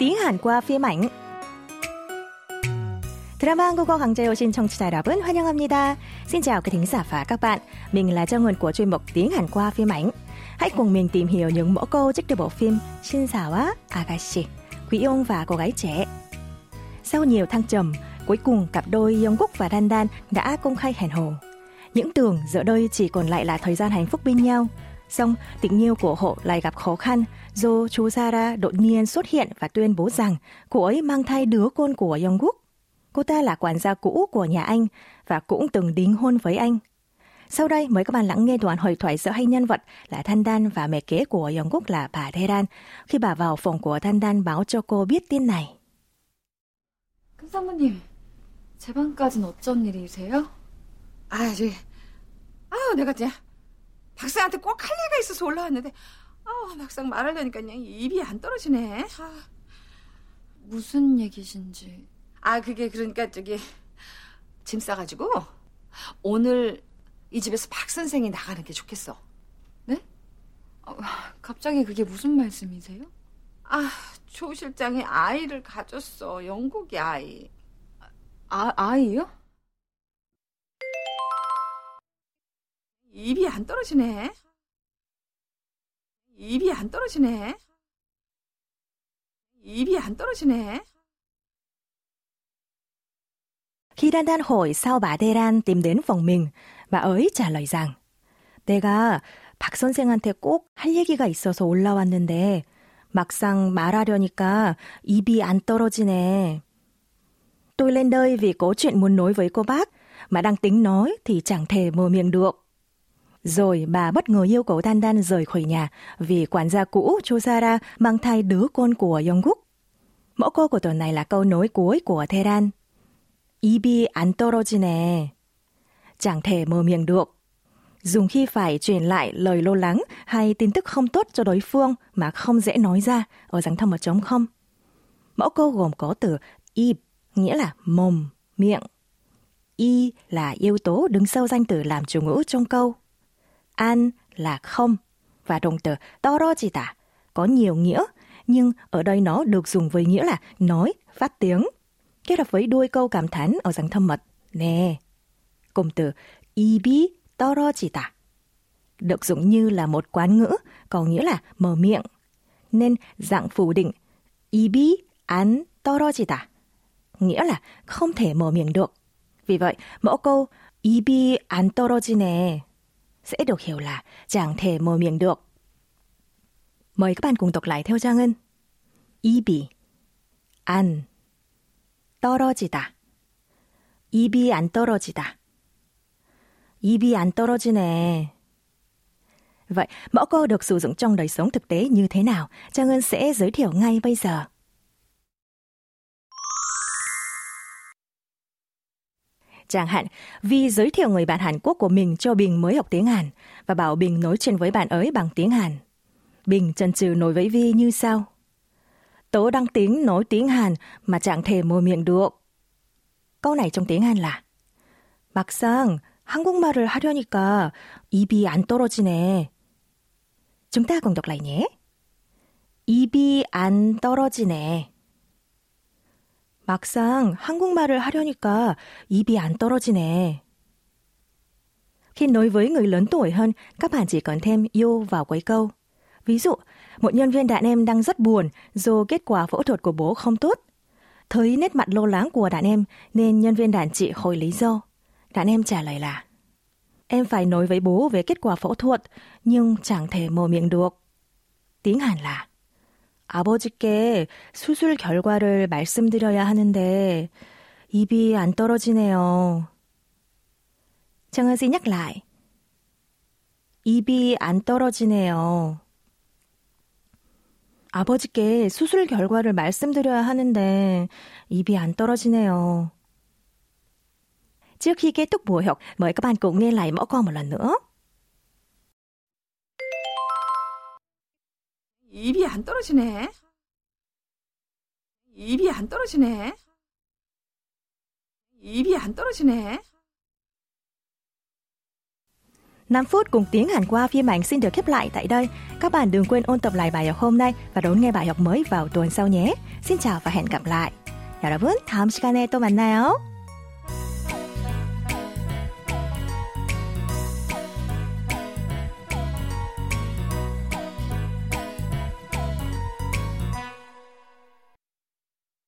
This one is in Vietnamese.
tiếng Hàn qua phim ảnh. Drama 한국어 강좌에 오신 청취자 여러분 환영합니다. Xin chào quý thính giả và các bạn. Mình là Trang Nguồn của chuyên mục tiếng Hàn qua phim ảnh. Hãy cùng mình tìm hiểu những mẫu câu trích từ bộ phim Shinsawa Agashi, Quý ông và cô gái trẻ. Sau nhiều thăng trầm, cuối cùng cặp đôi Yongkook và Dan Dan đã công khai hẹn hò. Những tưởng giữa đôi chỉ còn lại là thời gian hạnh phúc bên nhau. Xong, tình yêu của họ lại gặp khó khăn do chú Zara đột nhiên xuất hiện và tuyên bố rằng cô ấy mang thai đứa con của Yongkook. Cô ta là quản gia cũ của nhà anh và cũng từng đính hôn với anh. Sau đây mời các bạn lắng nghe đoạn hội thoại giữa hai nhân vật là Thanh Đan và mẹ kế của Yongkook là bà Đan khi bà vào phòng của Thanh Đan báo cho cô biết tin này. 큰 사모님, 제 방까진 어쩐 일이세요? 아, 저기, 아유, 내가 진짜 박사한테 꼭 할 얘기가 있어서 올라왔는데, 아, 막상 말하려니까 그냥 입이 안 떨어지네. 아, 무슨 얘기신지. 아, 그게 그러니까 저기 짐 싸가지고 오늘 이 집에서 박 선생이 나가는 게 좋겠어. 네? 아, 갑자기 그게 무슨 말씀이세요? 아, 조 실장이 아이를 가졌어. 영국이 아이. 아, 아이요? 입이 안 떨어지네. 입이 안 떨어지네. 입이 안 떨어지네. Khi Đan Đan hỏi sao bà Đan tìm đến phòng mình, bà ấy trả lời rằng 내가 박 선생한테 꼭 할 얘기가 있어서 올라왔는데 막상 말하려니까 입이 안 떨어지네. Tôi lên đây vì có chuyện muốn nói với cô bác, mà đang tính nói thì chẳng thể mở miệng được. Rồi bà bất ngờ yêu cầu Tandan rời khỏi nhà vì quản gia cũ Chosara mang thai đứa con của Yongguk. Mẫu câu của tuần này là câu nối cuối của Tehran. Ibi Antorojine. Chẳng thể mở miệng được. Dùng khi phải truyền lại lời lo lắng hay tin tức không tốt cho đối phương mà không dễ nói ra ở dáng thăm ở trống không. Mẫu câu gồm có từ ib nghĩa là mồm, miệng. Y là yếu tố đứng sau danh từ làm chủ ngữ trong câu. An là không và động từ 떨어지다 có nhiều nghĩa nhưng ở đây nó được dùng với nghĩa là nói, phát tiếng kết hợp với đuôi câu cảm thán ở dạng thâm mật. Nè, cụm từ 입이 떨어지다 được dùng như là một quán ngữ, có nghĩa là mở miệng. Nên dạng phủ định 입이 안 떨어지다 nghĩa là không thể mở miệng được. Vì vậy, mẫu câu 입이 안 떨어지네 sẽ được hiểu là chẳng thể mở miệng được. Mời các bạn cùng đọc lại theo Trang Ngân. 입이 안 떨어지다. 입이 안 떨어지다. 입이 안 떨어지네. Vậy, mẫu câu được sử dụng trong đời sống thực tế như thế nào? Trang Ngân sẽ giới thiệu ngay bây giờ. Chẳng hạn, vì giới thiệu người bạn Hàn Quốc của mình cho Bình mới học tiếng Hàn và bảo Bình nói chuyện với bạn ấy bằng tiếng Hàn. Bình chần chừ nói với Vi như sau. Tớ đang tính nói tiếng Hàn mà chẳng thể mở miệng được. Câu này trong tiếng Hàn là 막상 한국말을 하려니까 입이 안 떨어지네. Chúng ta cùng đọc lại nhé. 입이 안 떨어지네. 막상 한국말을 하려니까 입이 안 떨어지네. Khi nói với người lớn tuổi hơn, các bạn chỉ cần thêm yêu vào cuối câu. Ví dụ, một nhân viên đàn em đang rất buồn do kết quả phẫu thuật của bố không tốt. Thấy nét mặt lo lắng của đàn em nên nhân viên đàn chị hỏi lý do. Đàn em trả lời là Em phải nói với bố về kết quả phẫu thuật nhưng chẳng thể mở miệng được. tiếng Hàn là 아버지께 수술 결과를 말씀드려야 하는데 입이 안 떨어지네요. nhắc lại. 입이 안 떨어지네요. 아버지께 수술 결과를 말씀드려야 하는데 입이 안 떨어지네요. Các bạn cùng nghe lại mẫu câu một lần nữa. 입이 안 떨어지네. 입이 안 떨어지네. 입이 안 떨어지네. 5 phút cùng tiếng Hàn qua phim ảnh xin được khép lại tại đây. Các bạn đừng quên ôn tập lại bài học hôm nay và đón nghe bài học mới vào tuần sau nhé. Xin chào và hẹn gặp lại. 여러분, 다음 시간에 또 만나요.